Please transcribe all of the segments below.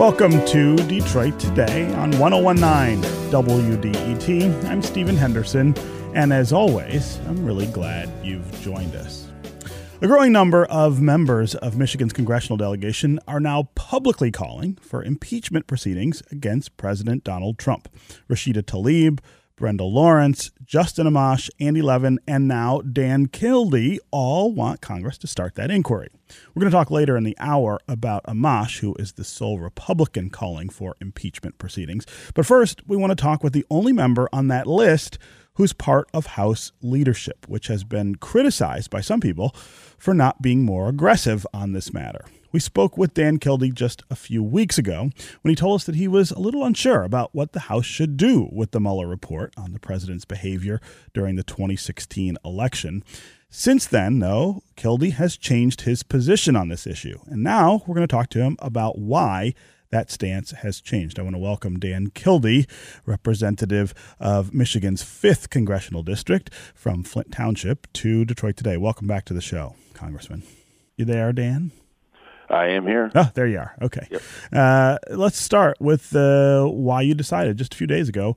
Welcome to Detroit Today on 1019 WDET. I'm Stephen Henderson, and as always, I'm really glad you've joined us. A growing number of members of Michigan's congressional delegation are now publicly calling for impeachment proceedings against President Donald Trump. Rashida Tlaib, Brenda Lawrence, Justin Amash, Andy Levin, and now Dan Kildee all want Congress to start that inquiry. We're going to talk later in the hour about Amash, who is the sole Republican calling for impeachment proceedings. But first, we want to talk with the only member on that list who's part of House leadership, which has been criticized by some people for not being more aggressive on this matter. We spoke with Dan Kildee just a few weeks ago when he told us that he was a little unsure about what the House should do with the Mueller report on the president's behavior during the 2016 election. Since then, though, Kildee has changed his position on this issue. And now we're going to talk to him about why that stance has changed. I want to welcome Dan Kildee, representative of Michigan's 5th congressional district from Flint Township to Detroit today. Welcome back to the show, Congressman. You there, Dan? I am here. Oh, there you are. Okay. Yep. Uh, let's start with uh, why you decided just a few days ago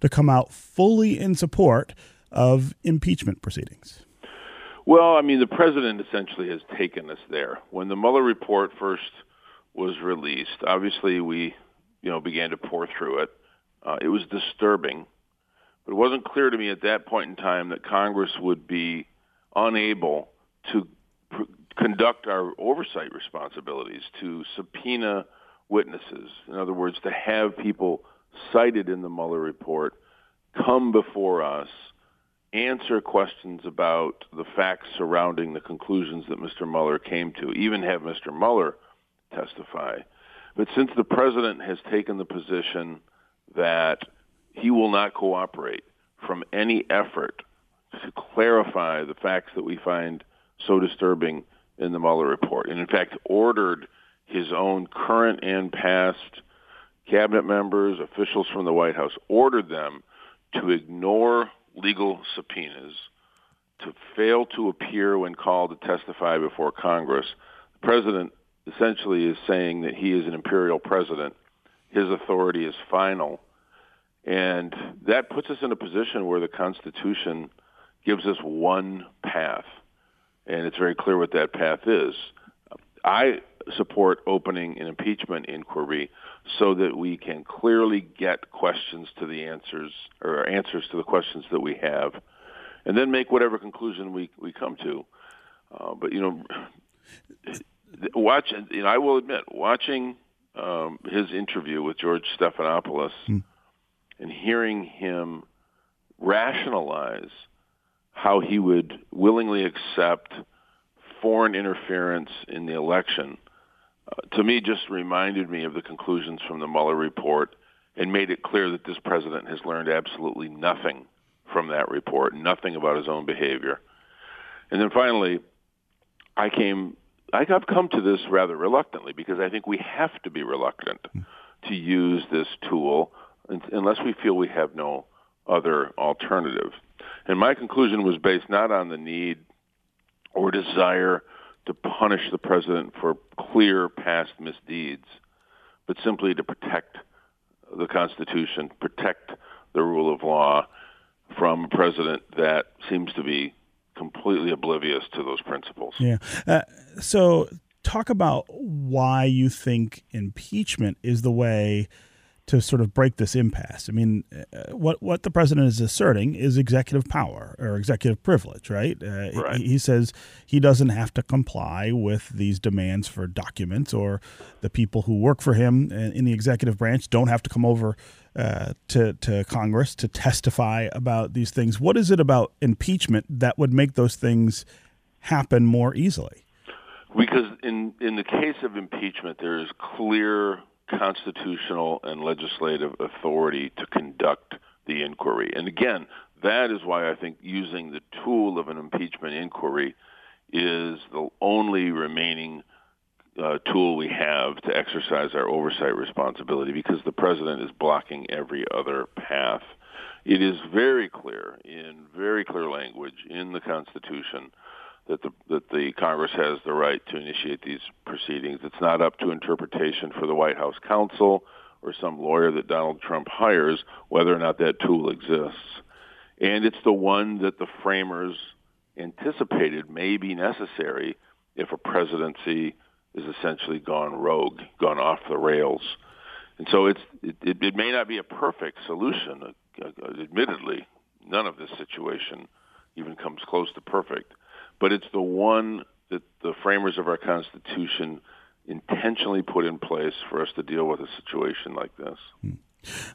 to come out fully in support of impeachment proceedings. Well, I mean, the president essentially has taken us there. When the Mueller report first was released, obviously we, you know, began to pour through it. Uh, it was disturbing, but it wasn't clear to me at that point in time that Congress would be unable to conduct our oversight responsibilities to subpoena witnesses. In other words, to have people cited in the Mueller report come before us, answer questions about the facts surrounding the conclusions that Mr. Mueller came to, even have Mr. Mueller testify. But since the president has taken the position that he will not cooperate from any effort to clarify the facts that we find so disturbing in the Mueller report, and in fact ordered his own current and past cabinet members, officials from the White House, ordered them to ignore legal subpoenas, to fail to appear when called to testify before Congress. The president essentially is saying that he is an imperial president. His authority is final. And that puts us in a position where the Constitution gives us one path and it's very clear what that path is. I support opening an impeachment inquiry so that we can clearly get questions to the answers or answers to the questions that we have, and then make whatever conclusion we we come to. Uh, but you know, watch. You know, I will admit, watching um, his interview with George Stephanopoulos hmm. and hearing him rationalize how he would willingly accept foreign interference in the election, uh, to me just reminded me of the conclusions from the Mueller report and made it clear that this president has learned absolutely nothing from that report, nothing about his own behavior. And then finally, I came, I have come to this rather reluctantly because I think we have to be reluctant to use this tool unless we feel we have no other alternative. And my conclusion was based not on the need or desire to punish the president for clear past misdeeds, but simply to protect the Constitution, protect the rule of law from a president that seems to be completely oblivious to those principles. Yeah. Uh, so, talk about why you think impeachment is the way to sort of break this impasse. I mean, uh, what what the president is asserting is executive power or executive privilege, right? Uh, right. He, he, says he doesn't have to comply with these demands for documents, or the people who work for him in the executive branch don't have to come over uh, to to Congress to testify about these things. What is it about impeachment that would make those things happen more easily? Because in in the case of impeachment, there is clear constitutional and legislative authority to conduct the inquiry. And again, that is why I think using the tool of an impeachment inquiry is the only remaining uh, tool we have to exercise our oversight responsibility because the president is blocking every other path. It is very clear, in very clear language in the Constitution, that the that the Congress has the right to initiate these proceedings. It's not up to interpretation for the White House counsel or some lawyer that Donald Trump hires whether or not that tool exists. And it's the one that the framers anticipated may be necessary if a presidency is essentially gone rogue, gone off the rails. And so it's it, it may not be a perfect solution. Uh, admittedly, none of this situation even comes close to perfect but it's the one that the framers of our Constitution intentionally put in place for us to deal with a situation like this. Hmm.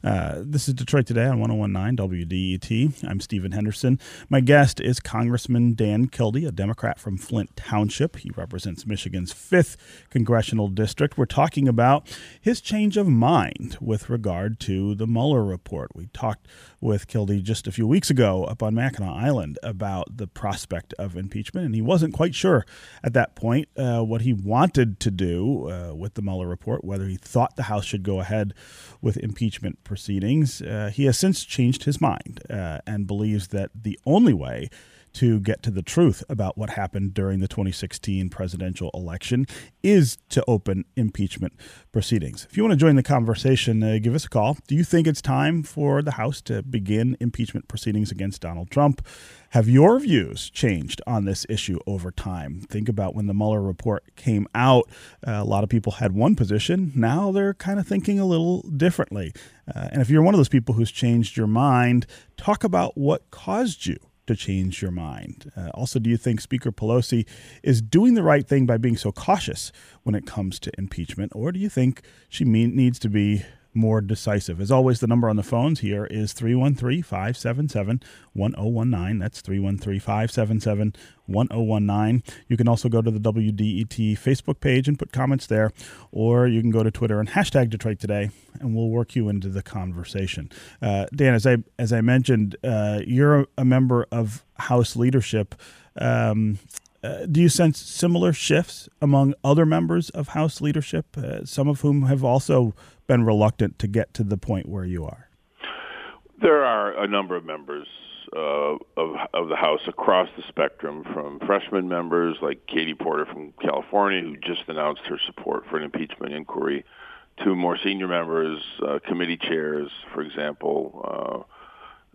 Uh, this is Detroit Today on 1019 WDET. I'm Stephen Henderson. My guest is Congressman Dan Kildee, a Democrat from Flint Township. He represents Michigan's 5th congressional district. We're talking about his change of mind with regard to the Mueller report. We talked with Kildee just a few weeks ago up on Mackinac Island about the prospect of impeachment, and he wasn't quite sure at that point uh, what he wanted to do uh, with the Mueller report, whether he thought the House should go ahead with impeachment proceedings. Uh, he has since changed his mind uh, and believes that the only way to get to the truth about what happened during the 2016 presidential election is to open impeachment proceedings. If you want to join the conversation, uh, give us a call. Do you think it's time for the House to begin impeachment proceedings against Donald Trump? Have your views changed on this issue over time? Think about when the Mueller report came out. Uh, a lot of people had one position. Now they're kind of thinking a little differently. Uh, and if you're one of those people who's changed your mind, talk about what caused you to change your mind? Uh, also, do you think Speaker Pelosi is doing the right thing by being so cautious when it comes to impeachment, or do you think she mean, needs to be more decisive. As always, the number on the phones here is 313 577 1019. That's 313 577 1019. You can also go to the WDET Facebook page and put comments there, or you can go to Twitter and hashtag Detroit Today, and we'll work you into the conversation. Uh, Dan, as I, as I mentioned, uh, you're a member of House leadership. Um, uh, do you sense similar shifts among other members of House leadership, uh, some of whom have also been reluctant to get to the point where you are? There are a number of members uh, of of the House across the spectrum, from freshman members like Katie Porter from California, who just announced her support for an impeachment inquiry, to more senior members, uh, committee chairs, for example.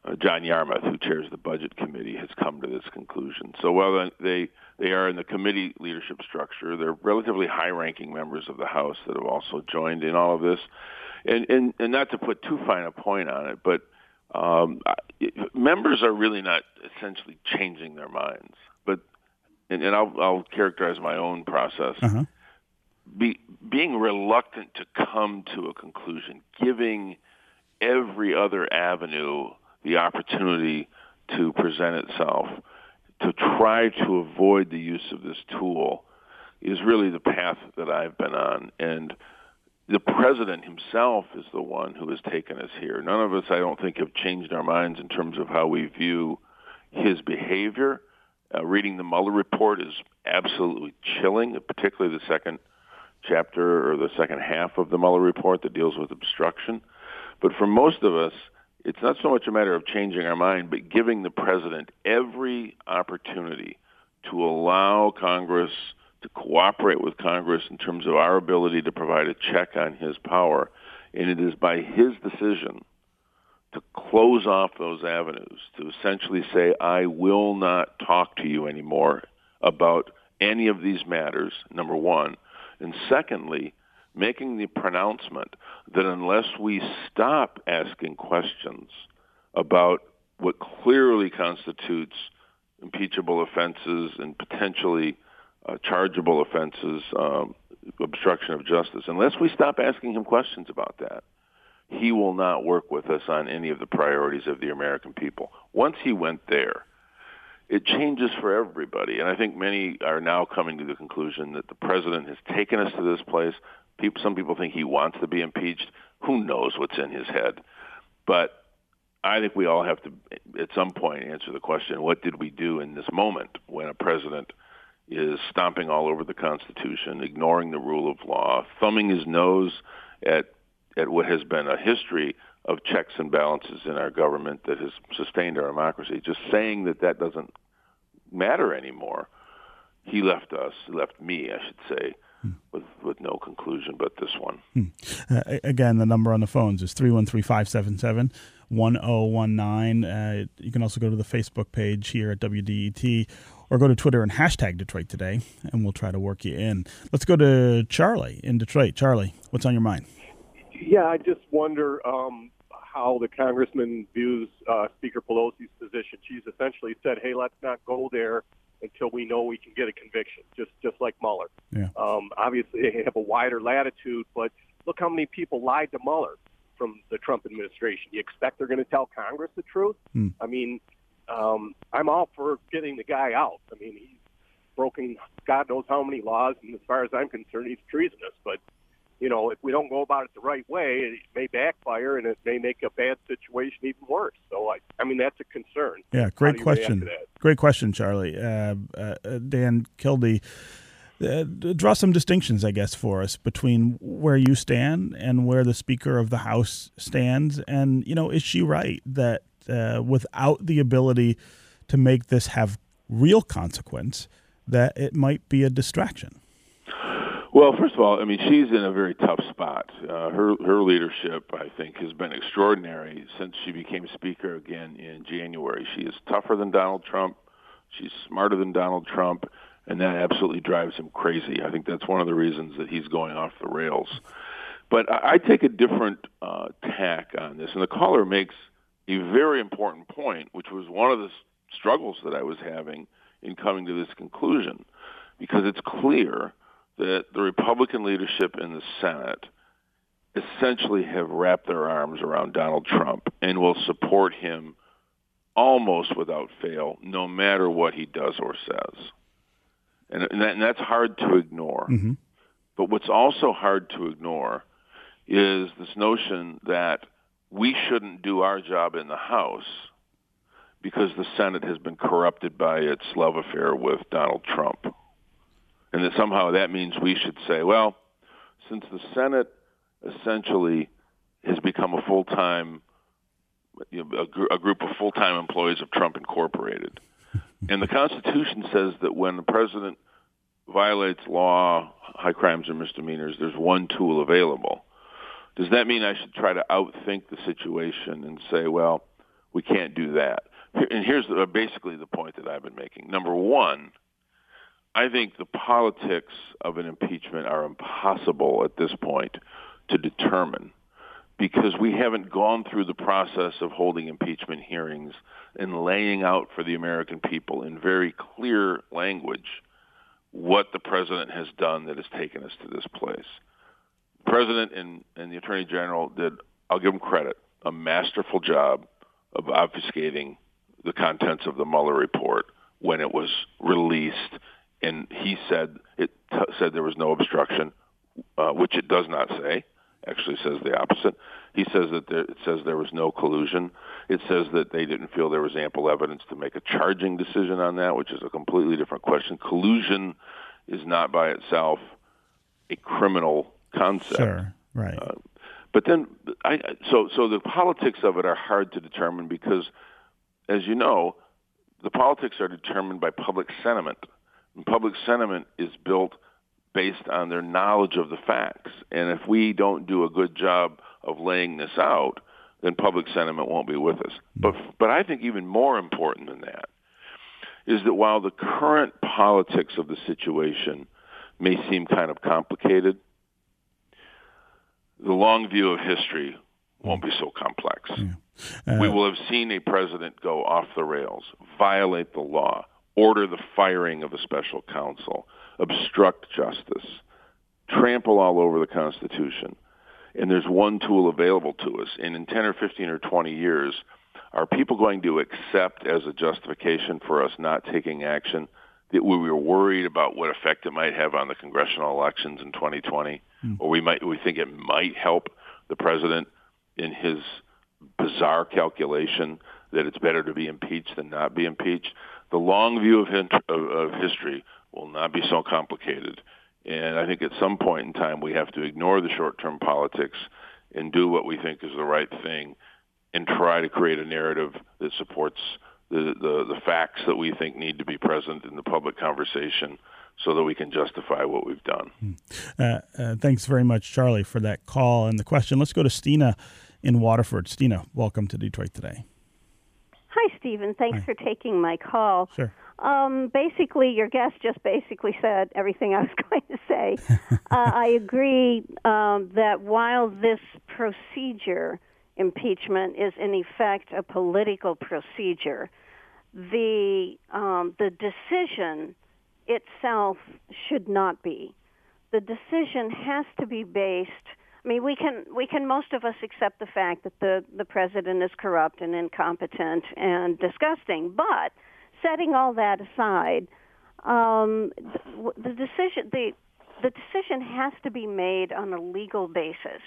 Uh, John Yarmuth, who chairs the Budget Committee, has come to this conclusion. So while they they are in the committee leadership structure, they're relatively high-ranking members of the House that have also joined in all of this. And and, and not to put too fine a point on it, but um, members are really not essentially changing their minds. But and, and I'll, I'll characterize my own process. Uh-huh. Be, being reluctant to come to a conclusion, giving every other avenue the opportunity to present itself, to try to avoid the use of this tool is really the path that I've been on. And the president himself is the one who has taken us here. None of us, I don't think, have changed our minds in terms of how we view his behavior. Uh, reading the Mueller report is absolutely chilling, particularly the second chapter or the second half of the Mueller report that deals with obstruction. But for most of us, it's not so much a matter of changing our mind, but giving the president every opportunity to allow Congress to cooperate with Congress in terms of our ability to provide a check on his power. And it is by his decision to close off those avenues, to essentially say, I will not talk to you anymore about any of these matters, number one. And secondly, making the pronouncement that unless we stop asking questions about what clearly constitutes impeachable offenses and potentially uh, chargeable offenses, um, obstruction of justice, unless we stop asking him questions about that, he will not work with us on any of the priorities of the American people. Once he went there, it changes for everybody. And I think many are now coming to the conclusion that the president has taken us to this place People, some people think he wants to be impeached. Who knows what's in his head? But I think we all have to, at some point, answer the question: What did we do in this moment when a president is stomping all over the Constitution, ignoring the rule of law, thumbing his nose at at what has been a history of checks and balances in our government that has sustained our democracy? Just saying that that doesn't matter anymore he left us, left me, I should say. With with no conclusion but this one. Hmm. Uh, again, the number on the phones is 313 577 1019. Uh, you can also go to the Facebook page here at WDET or go to Twitter and hashtag Detroit Today, and we'll try to work you in. Let's go to Charlie in Detroit. Charlie, what's on your mind? Yeah, I just wonder um, how the congressman views uh, Speaker Pelosi's position. She's essentially said, "Hey, let's not go there until we know we can get a conviction," just just like Mueller. Yeah. Um, obviously, they have a wider latitude, but look how many people lied to Mueller from the Trump administration. You expect they're going to tell Congress the truth? Hmm. I mean, um, I'm all for getting the guy out. I mean, he's broken God knows how many laws, and as far as I'm concerned, he's treasonous. But you know, if we don't go about it the right way, it may backfire and it may make a bad situation even worse. So, I, I mean, that's a concern. Yeah, great question. Great question, Charlie. Uh, uh, Dan Kildee, uh, draw some distinctions, I guess, for us between where you stand and where the Speaker of the House stands. And, you know, is she right that uh, without the ability to make this have real consequence, that it might be a distraction? Well, first of all, I mean she's in a very tough spot. Uh, her her leadership, I think, has been extraordinary since she became speaker again in January. She is tougher than Donald Trump. She's smarter than Donald Trump, and that absolutely drives him crazy. I think that's one of the reasons that he's going off the rails. But I, I take a different uh, tack on this, and the caller makes a very important point, which was one of the struggles that I was having in coming to this conclusion, because it's clear that the Republican leadership in the Senate essentially have wrapped their arms around Donald Trump and will support him almost without fail, no matter what he does or says. And, and, that, and that's hard to ignore. Mm-hmm. But what's also hard to ignore is this notion that we shouldn't do our job in the House because the Senate has been corrupted by its love affair with Donald Trump and that somehow that means we should say, well, since the Senate essentially has become a full-time, you know, a, gr- a group of full-time employees of Trump Incorporated, and the Constitution says that when the president violates law, high crimes or misdemeanors, there's one tool available. Does that mean I should try to outthink the situation and say, well, we can't do that? And here's the, basically the point that I've been making. Number one, I think the politics of an impeachment are impossible at this point to determine because we haven't gone through the process of holding impeachment hearings and laying out for the American people in very clear language what the president has done that has taken us to this place. The president and, and the attorney general did, I'll give them credit, a masterful job of obfuscating the contents of the Mueller report when it was released and he said it t- said there was no obstruction, uh, which it does not say. Actually, says the opposite. He says that there, it says there was no collusion. It says that they didn't feel there was ample evidence to make a charging decision on that, which is a completely different question. Collusion is not by itself a criminal concept. Sure, right. Uh, but then, I, so so the politics of it are hard to determine because, as you know, the politics are determined by public sentiment. And public sentiment is built based on their knowledge of the facts. And if we don't do a good job of laying this out, then public sentiment won't be with us. But but I think even more important than that is that while the current politics of the situation may seem kind of complicated, the long view of history won't be so complex. Yeah. Uh, we will have seen a president go off the rails, violate the law, order the firing of a special counsel, obstruct justice, trample all over the Constitution. And there's one tool available to us. And in 10 or 15 or 20 years, are people going to accept as a justification for us not taking action that we were worried about what effect it might have on the congressional elections in 2020, mm. or we might we think it might help the president in his bizarre calculation that it's better to be impeached than not be impeached the long view of, of, of history will not be so complicated. And I think at some point in time we have to ignore the short-term politics and do what we think is the right thing and try to create a narrative that supports the, the, the facts that we think need to be present in the public conversation so that we can justify what we've done. Hmm. Uh, uh, thanks very much, Charlie, for that call and the question. Let's go to Stina in Waterford. Stina, welcome to Detroit today. Hi, Stephen. Thanks Hi. for taking my call. Sure. Um, basically, your guest just basically said everything I was going to say. uh, I agree um, that while this procedure, impeachment, is in effect a political procedure, the um, the decision itself should not be. The decision has to be based. I mean, we can we can most of us accept the fact that the the president is corrupt and incompetent and disgusting, but setting all that aside, um, the, the decision the the decision has to be made on a legal basis.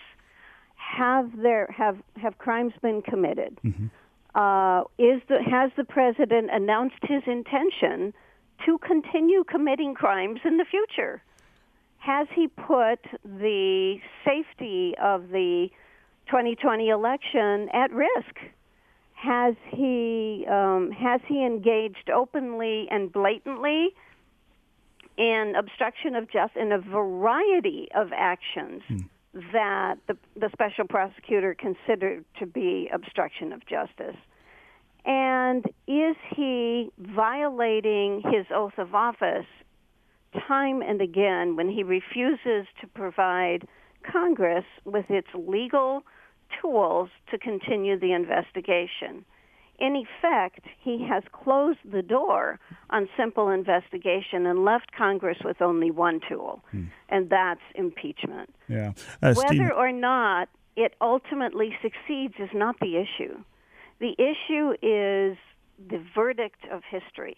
Have there have have crimes been committed? Mm-hmm. Uh, is the has the president announced his intention to continue committing crimes in the future? Has he put the safety of the 2020 election at risk? has he um, has he engaged openly and blatantly in obstruction of justice in a variety of actions hmm. that the, the special prosecutor considered to be obstruction of justice? And is he violating his oath of office time and again when he refuses to provide Congress with its legal tools to continue the investigation. In effect, he has closed the door on simple investigation and left Congress with only one tool, hmm. and that's impeachment. Yeah. Uh, Whether Steve... or not it ultimately succeeds is not the issue. The issue is the verdict of history.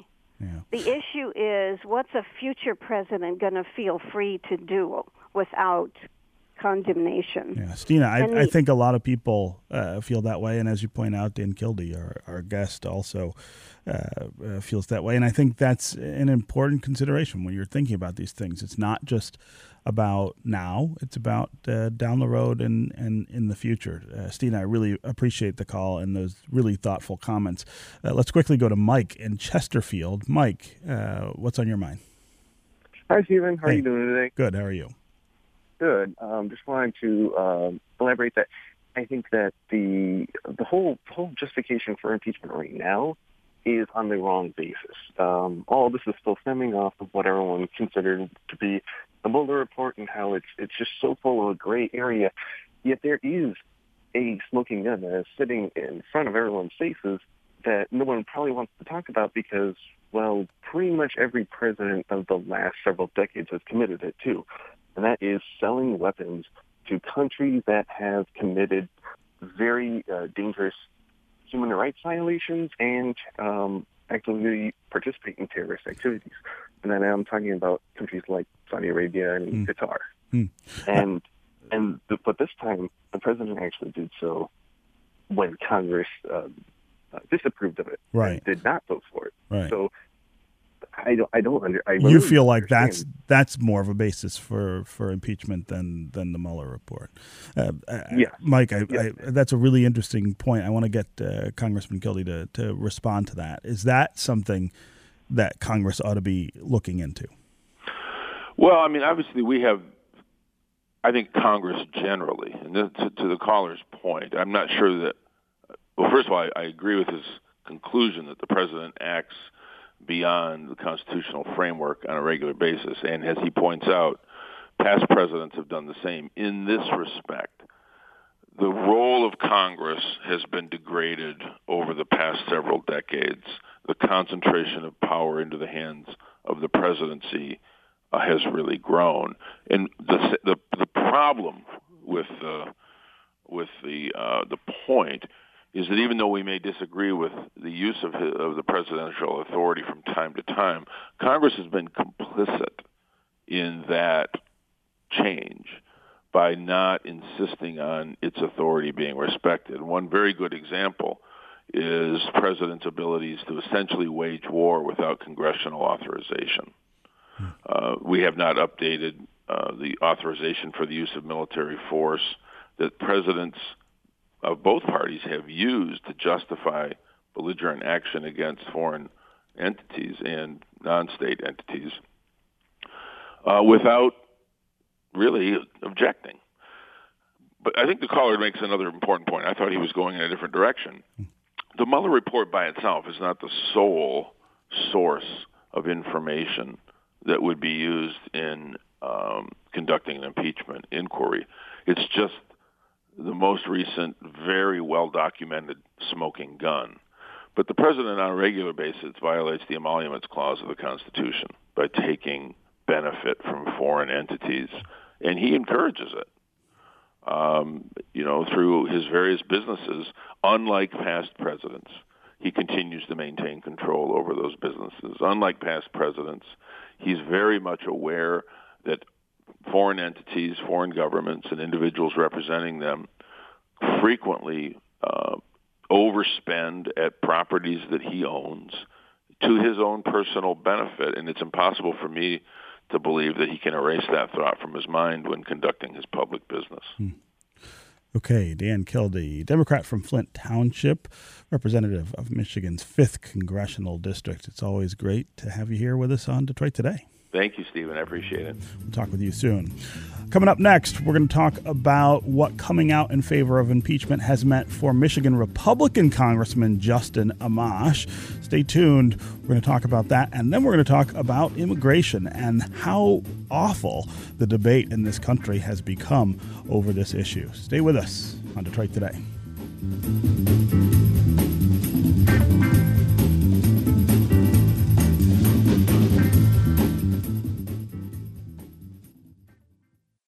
The issue is what's a future president going to feel free to do without condemnation. Yeah, Stina, I, I, think a lot of people uh, feel that way, and as you point out, Dan Kildee, our, our guest, also uh, uh, feels that way, and I think that's an important consideration when you're thinking about these things. It's not just about now; it's about uh, down the road and and in the future. Uh, Stina, I really appreciate the call and those really thoughtful comments. Uh, let's quickly go to Mike in Chesterfield. Mike, what's on your mind? Hi, Stephen. How hey. are you doing today? Good. How are you? Good. Um, just wanted to uh, elaborate that I think that the the whole whole justification for impeachment right now is on the wrong basis. Um, all this is still stemming off of what everyone considered to be the Mueller report and how it's it's just so full of a gray area. Yet there is a smoking gun that is sitting in front of everyone's faces that no one probably wants to talk about because, well, pretty much every president of the last several decades has committed it too and that is selling weapons to countries that have committed very uh, dangerous human rights violations and um, actively participate in terrorist activities. And then I'm talking about countries like Saudi Arabia and mm. Qatar. Mm. And and the, but this time the president actually did so when Congress uh, uh, disapproved of it. Right. Did not vote for it. Right. So I don't. I don't under. I really you feel like that's that's more of a basis for, for impeachment than than the Mueller report. Uh, yeah, Mike. I, I, that's a really interesting point. I want to get uh, Congressman Kildee to to respond to that. Is that something that Congress ought to be looking into? Well, I mean, obviously we have. I think Congress generally, and to, to the caller's point, I'm not sure that. Well, first of all, I, I agree with his conclusion that the president acts beyond the constitutional framework on a regular basis. And as he points out, past presidents have done the same. In this respect, the role of Congress has been degraded over the past several decades. The concentration of power into the hands of the presidency uh, has really grown, and the the, the problem with uh, with the uh, the point is that even though we may disagree with the use of, his, of the presidential authority from time to time, Congress has been complicit in that change by not insisting on its authority being respected. One very good example is president's abilities to essentially wage war without congressional authorization. Hmm. Uh, we have not updated uh, the authorization for the use of military force that presidents of both parties have used to justify belligerent action against foreign entities and non-state entities uh, without really objecting. But I think the caller makes another important point. I thought he was going in a different direction. The Mueller report by itself is not the sole source of information that would be used in um, conducting an impeachment inquiry. It's just the most recent, very well documented smoking gun. But the president, on a regular basis, violates the emoluments clause of the Constitution by taking benefit from foreign entities, and he encourages it. Um, you know, through his various businesses, unlike past presidents, he continues to maintain control over those businesses. Unlike past presidents, he's very much aware that foreign entities, foreign governments, and individuals representing them frequently uh, overspend at properties that he owns to his own personal benefit, and it's impossible for me to believe that he can erase that thought from his mind when conducting his public business. Hmm. Okay, Dan Kildee, Democrat from Flint Township, representative of Michigan's 5th Congressional District. It's always great to have you here with us on Detroit Today. Thank you, Stephen. I appreciate it. We'll talk with you soon. Coming up next, we're going to talk about what coming out in favor of impeachment has meant for Michigan Republican Congressman Justin Amash. Stay tuned. We're going to talk about that. And then we're going to talk about immigration and how awful the debate in this country has become over this issue. Stay with us on Detroit Today.